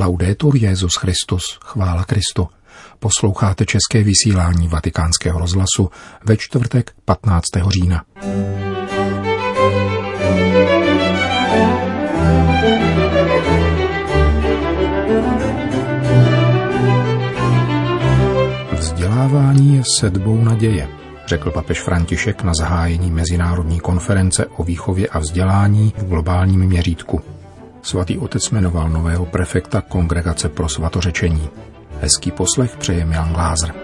Laudetur Jezus Christus, chvála Kristu. Posloucháte české vysílání Vatikánského rozhlasu ve čtvrtek 15. října. Vzdělávání je sedbou naděje, řekl papež František na zahájení mezinárodní konference o výchově a vzdělání v globálním měřítku. Svatý otec jmenoval nového prefekta Kongregace pro svatořečení. Hezký poslech přeje Milan Glázer.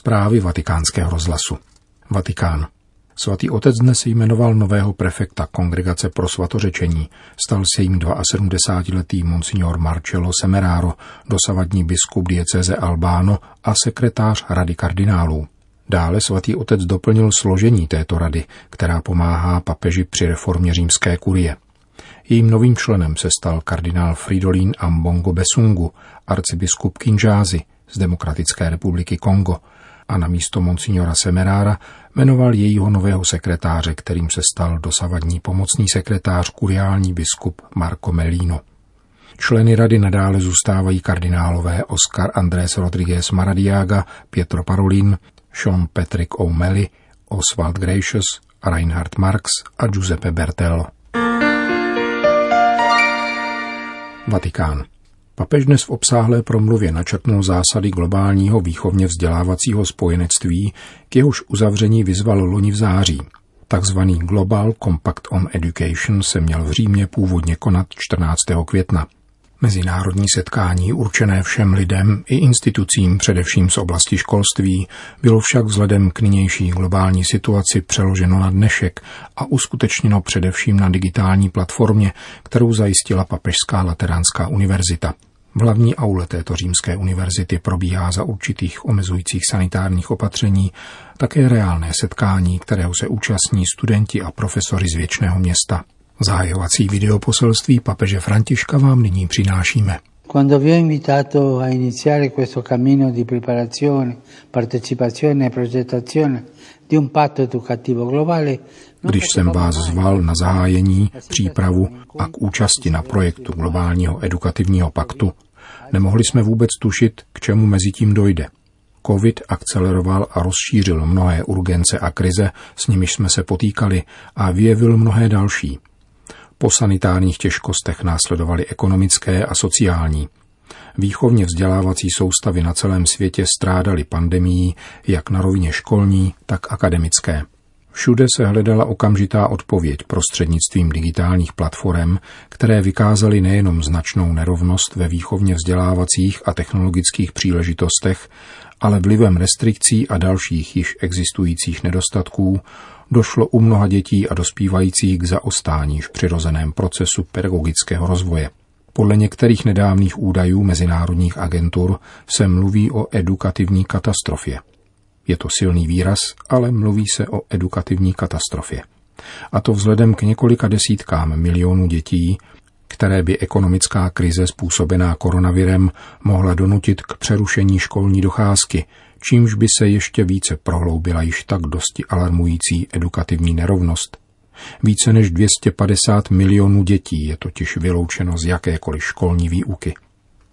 Zprávy vatikánského rozhlasu. Vatikán. Svatý otec dnes jmenoval nového prefekta Kongregace pro svatořečení. Stal se jim 72-letý monsignor Marcello Semeraro, dosavadní biskup dieceze Albano a sekretář Rady kardinálů. Dále svatý otec doplnil složení této rady, která pomáhá papeži při reformě římské kurie. Jejím novým členem se stal kardinál Fridolin Ambongo Besungu, arcibiskup Kinžázy z Demokratické republiky Kongo a na místo monsignora Semerára jmenoval jejího nového sekretáře, kterým se stal dosavadní pomocný sekretář kuriální biskup Marco Melino. Členy rady nadále zůstávají kardinálové Oscar Andrés Rodriguez Maradiaga, Pietro Parolin, Sean Patrick O'Malley, Oswald Gracious, Reinhard Marx a Giuseppe Bertello. Vatikán. Papež dnes v obsáhlé promluvě načrtnul zásady globálního výchovně vzdělávacího spojenectví, k jehož uzavření vyzval loni v září. Takzvaný Global Compact on Education se měl v Římě původně konat 14. května. Mezinárodní setkání určené všem lidem i institucím, především z oblasti školství, bylo však vzhledem k nynější globální situaci přeloženo na dnešek a uskutečněno především na digitální platformě, kterou zajistila Papežská lateránská univerzita. V hlavní aule této římské univerzity probíhá za určitých omezujících sanitárních opatření také reálné setkání, kterého se účastní studenti a profesory z věčného města. Zahajovací videoposelství papeže Františka vám nyní přinášíme. Quando vi ho invitato a iniziare questo cammino di preparazione, partecipazione e progettazione di un patto educativo globale, když jsem vás zval na zahájení, přípravu a k účasti na projektu globálního edukativního paktu, nemohli jsme vůbec tušit, k čemu mezi tím dojde. Covid akceleroval a rozšířil mnohé urgence a krize, s nimiž jsme se potýkali a vyjevil mnohé další – po sanitárních těžkostech následovaly ekonomické a sociální. Výchovně vzdělávací soustavy na celém světě strádaly pandemií jak na rovině školní, tak akademické. Všude se hledala okamžitá odpověď prostřednictvím digitálních platform, které vykázaly nejenom značnou nerovnost ve výchovně vzdělávacích a technologických příležitostech, ale vlivem restrikcí a dalších již existujících nedostatků došlo u mnoha dětí a dospívajících k zaostání v přirozeném procesu pedagogického rozvoje. Podle některých nedávných údajů mezinárodních agentur se mluví o edukativní katastrofě. Je to silný výraz, ale mluví se o edukativní katastrofě. A to vzhledem k několika desítkám milionů dětí, které by ekonomická krize způsobená koronavirem mohla donutit k přerušení školní docházky, čímž by se ještě více prohloubila již tak dosti alarmující edukativní nerovnost. Více než 250 milionů dětí je totiž vyloučeno z jakékoliv školní výuky.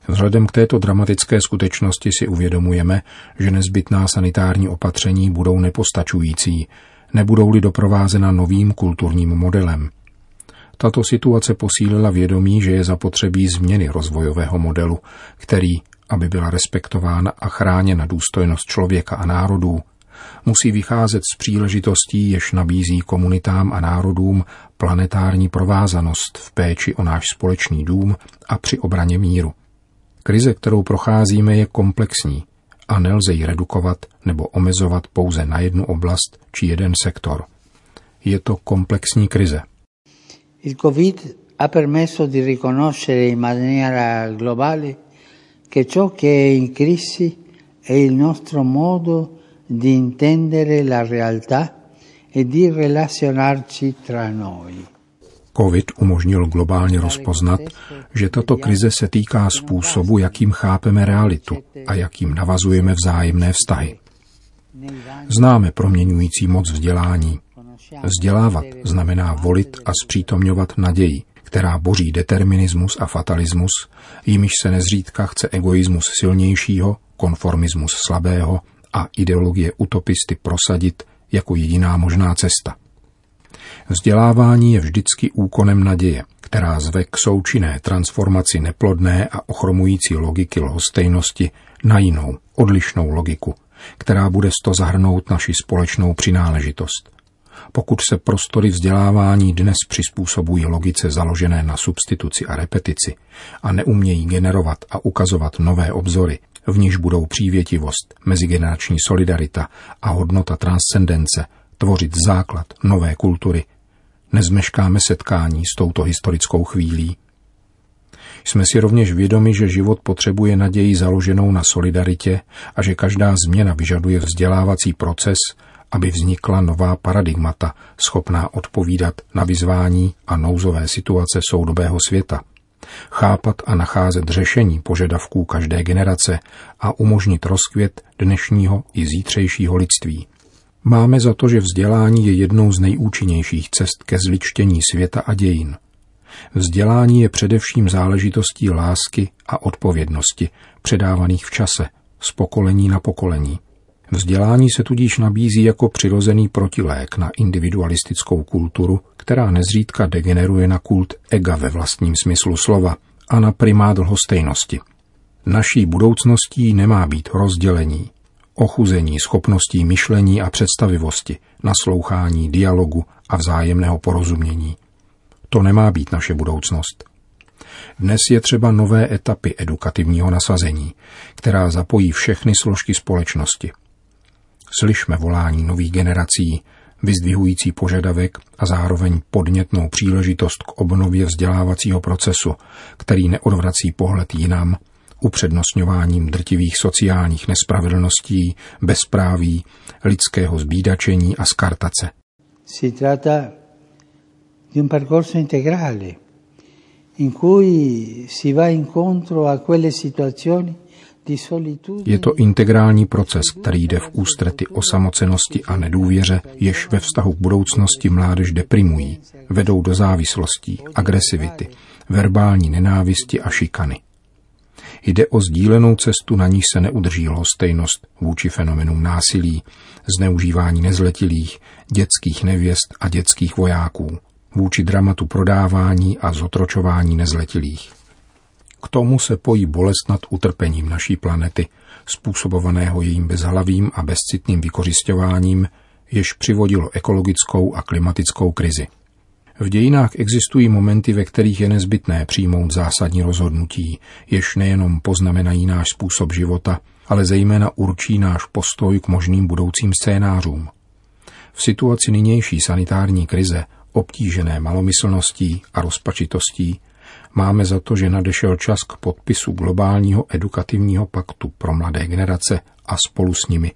Vzhledem k této dramatické skutečnosti si uvědomujeme, že nezbytná sanitární opatření budou nepostačující, nebudou-li doprovázena novým kulturním modelem. Tato situace posílila vědomí, že je zapotřebí změny rozvojového modelu, který, aby byla respektována a chráněna důstojnost člověka a národů, musí vycházet z příležitostí, jež nabízí komunitám a národům planetární provázanost v péči o náš společný dům a při obraně míru. Krize, kterou procházíme, je komplexní a nelze ji redukovat nebo omezovat pouze na jednu oblast či jeden sektor. Je to komplexní krize. Il Covid ha permesso di riconoscere in maniera globale che ciò che è in crisi è il nostro modo di intendere la realtà e di relazionarci tra noi. COVID umožnil globálně rozpoznat, že tato krize se týká způsobu, jakým chápeme realitu a jakým navazujeme vzájemné vztahy. Známe proměňující moc vzdělání. Vzdělávat znamená volit a zpřítomňovat naději, která boří determinismus a fatalismus, jimiž se nezřídka chce egoismus silnějšího, konformismus slabého a ideologie utopisty prosadit jako jediná možná cesta. Vzdělávání je vždycky úkonem naděje, která zve k součinné transformaci neplodné a ochromující logiky lhostejnosti na jinou, odlišnou logiku, která bude sto zahrnout naši společnou přináležitost. Pokud se prostory vzdělávání dnes přizpůsobují logice založené na substituci a repetici a neumějí generovat a ukazovat nové obzory, v níž budou přívětivost, mezigenerační solidarita a hodnota transcendence tvořit základ nové kultury, nezmeškáme setkání s touto historickou chvílí. Jsme si rovněž vědomi, že život potřebuje naději založenou na solidaritě a že každá změna vyžaduje vzdělávací proces, aby vznikla nová paradigmata, schopná odpovídat na vyzvání a nouzové situace soudobého světa, chápat a nacházet řešení požadavků každé generace a umožnit rozkvět dnešního i zítřejšího lidství. Máme za to, že vzdělání je jednou z nejúčinnějších cest ke zličtění světa a dějin. Vzdělání je především záležitostí lásky a odpovědnosti, předávaných v čase, z pokolení na pokolení. Vzdělání se tudíž nabízí jako přirozený protilék na individualistickou kulturu, která nezřídka degeneruje na kult ega ve vlastním smyslu slova a na primát lhostejnosti. Naší budoucností nemá být rozdělení, ochuzení schopností myšlení a představivosti, naslouchání, dialogu a vzájemného porozumění. To nemá být naše budoucnost. Dnes je třeba nové etapy edukativního nasazení, která zapojí všechny složky společnosti. Slyšme volání nových generací, vyzdvihující požadavek a zároveň podnětnou příležitost k obnově vzdělávacího procesu, který neodvrací pohled jinam upřednostňováním drtivých sociálních nespravedlností, bezpráví, lidského zbídačení a skartace. Si tratta di un percorso integrale in cui si va incontro a quelle situazioni je to integrální proces, který jde v ústrety osamocenosti a nedůvěře, jež ve vztahu k budoucnosti mládež deprimují, vedou do závislostí, agresivity, verbální nenávisti a šikany. Jde o sdílenou cestu, na níž se neudrží lhostejnost vůči fenomenům násilí, zneužívání nezletilých, dětských nevěst a dětských vojáků, vůči dramatu prodávání a zotročování nezletilých. K tomu se pojí bolest nad utrpením naší planety, způsobovaného jejím bezhlavým a bezcitným vykořišťováním, jež přivodilo ekologickou a klimatickou krizi. V dějinách existují momenty, ve kterých je nezbytné přijmout zásadní rozhodnutí, jež nejenom poznamenají náš způsob života, ale zejména určí náš postoj k možným budoucím scénářům. V situaci nynější sanitární krize, obtížené malomyslností a rozpačitostí, máme za to, že nadešel čas k podpisu globálního edukativního paktu pro mladé generace a spolu s nimi,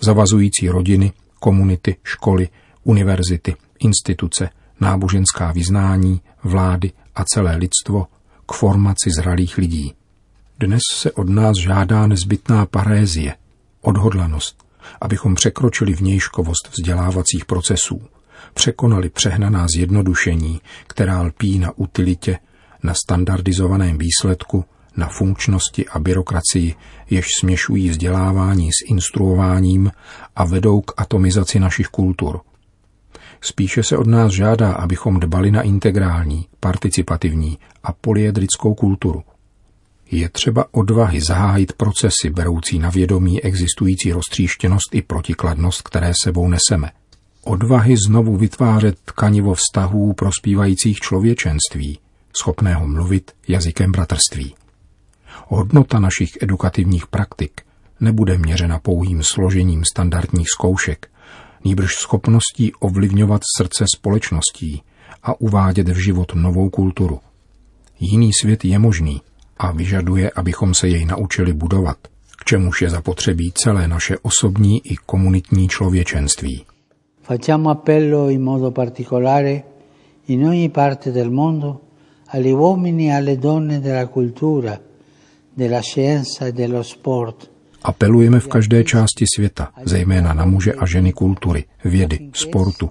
zavazující rodiny, komunity, školy, univerzity, instituce, náboženská vyznání, vlády a celé lidstvo k formaci zralých lidí. Dnes se od nás žádá nezbytná parézie, odhodlanost, abychom překročili vnějškovost vzdělávacích procesů, překonali přehnaná zjednodušení, která lpí na utilitě, na standardizovaném výsledku, na funkčnosti a byrokracii, jež směšují vzdělávání s instruováním a vedou k atomizaci našich kultur – Spíše se od nás žádá, abychom dbali na integrální, participativní a polyedrickou kulturu. Je třeba odvahy zahájit procesy beroucí na vědomí existující roztříštěnost i protikladnost, které sebou neseme. Odvahy znovu vytvářet tkanivo vztahů prospívajících člověčenství, schopného mluvit jazykem bratrství. Hodnota našich edukativních praktik nebude měřena pouhým složením standardních zkoušek, nýbrž schopností ovlivňovat srdce společností a uvádět v život novou kulturu. Jiný svět je možný a vyžaduje, abychom se jej naučili budovat, k čemuž je zapotřebí celé naše osobní i komunitní člověčenství. Facciamo appello in modo particolare in ogni parte del mondo agli uomini e alle donne della cultura, della scienza e dello sport – Apelujeme v každé části světa, zejména na muže a ženy kultury, vědy, sportu,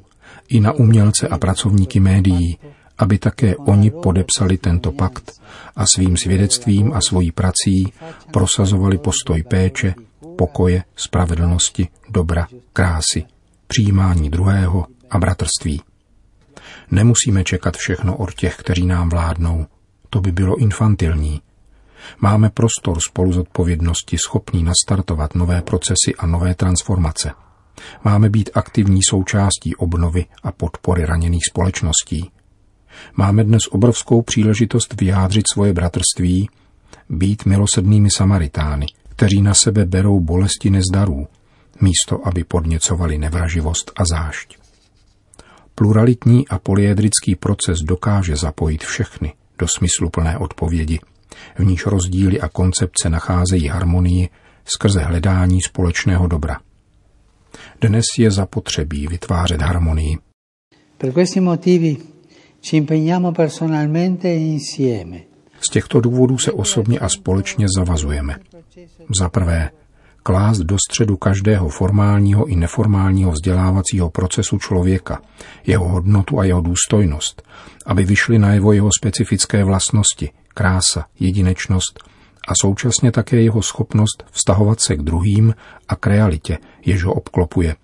i na umělce a pracovníky médií, aby také oni podepsali tento pakt a svým svědectvím a svojí prací prosazovali postoj péče, pokoje, spravedlnosti, dobra, krásy, přijímání druhého a bratrství. Nemusíme čekat všechno od těch, kteří nám vládnou. To by bylo infantilní. Máme prostor spolu zodpovědnosti schopný nastartovat nové procesy a nové transformace. Máme být aktivní součástí obnovy a podpory raněných společností. Máme dnes obrovskou příležitost vyjádřit svoje bratrství, být milosednými Samaritány, kteří na sebe berou bolesti nezdarů, místo aby podněcovali nevraživost a zášť. Pluralitní a polyedrický proces dokáže zapojit všechny do smysluplné odpovědi, v níž rozdíly a koncepce nacházejí harmonii skrze hledání společného dobra. Dnes je zapotřebí vytvářet harmonii. Per questi motivi ci impegniamo personalmente e insieme. Z těchto důvodů se osobně a společně zavazujeme. Za prvé, klást do středu každého formálního i neformálního vzdělávacího procesu člověka, jeho hodnotu a jeho důstojnost, aby vyšly najevo jeho specifické vlastnosti, krása, jedinečnost a současně také jeho schopnost vztahovat se k druhým a k realitě, jež ho obklopuje,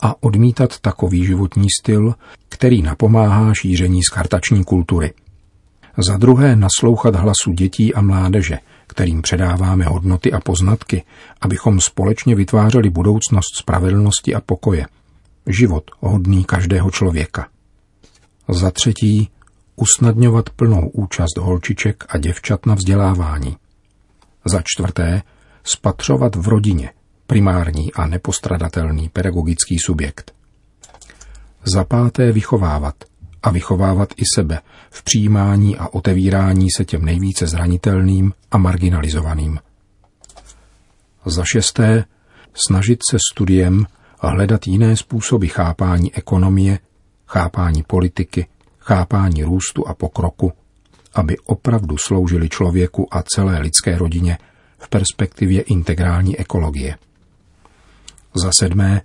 a odmítat takový životní styl, který napomáhá šíření skartační kultury. Za druhé naslouchat hlasu dětí a mládeže, kterým předáváme hodnoty a poznatky, abychom společně vytvářeli budoucnost spravedlnosti a pokoje. Život hodný každého člověka. Za třetí, usnadňovat plnou účast holčiček a děvčat na vzdělávání. Za čtvrté, spatřovat v rodině primární a nepostradatelný pedagogický subjekt. Za páté vychovávat a vychovávat i sebe v přijímání a otevírání se těm nejvíce zranitelným a marginalizovaným. Za šesté, snažit se studiem a hledat jiné způsoby chápání ekonomie, chápání politiky, chápání růstu a pokroku, aby opravdu sloužili člověku a celé lidské rodině v perspektivě integrální ekologie. Za sedmé,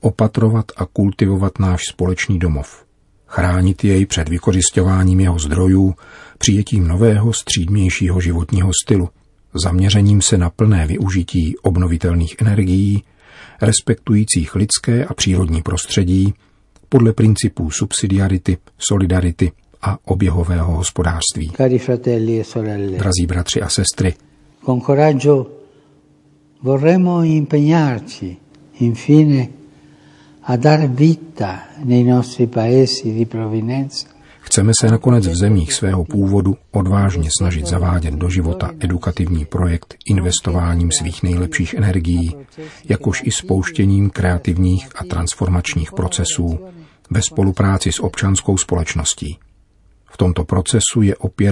opatrovat a kultivovat náš společný domov. Chránit jej před vykořišťováním jeho zdrojů, přijetím nového střídmějšího životního stylu, zaměřením se na plné využití obnovitelných energií, respektujících lidské a přírodní prostředí, podle principů subsidiarity, solidarity a oběhového hospodářství. Cari fratelli e sorelle, Drazí bratři a sestry, con coraggio vorremmo impegnarci infine a dar vita nei nostri paesi di provenienza chceme se nakonec v zemích svého původu odvážně snažit zavádět do života edukativní projekt investováním svých nejlepších energií, jakož i spouštěním kreativních a transformačních procesů ve spolupráci s občanskou společností. V tomto procesu je opět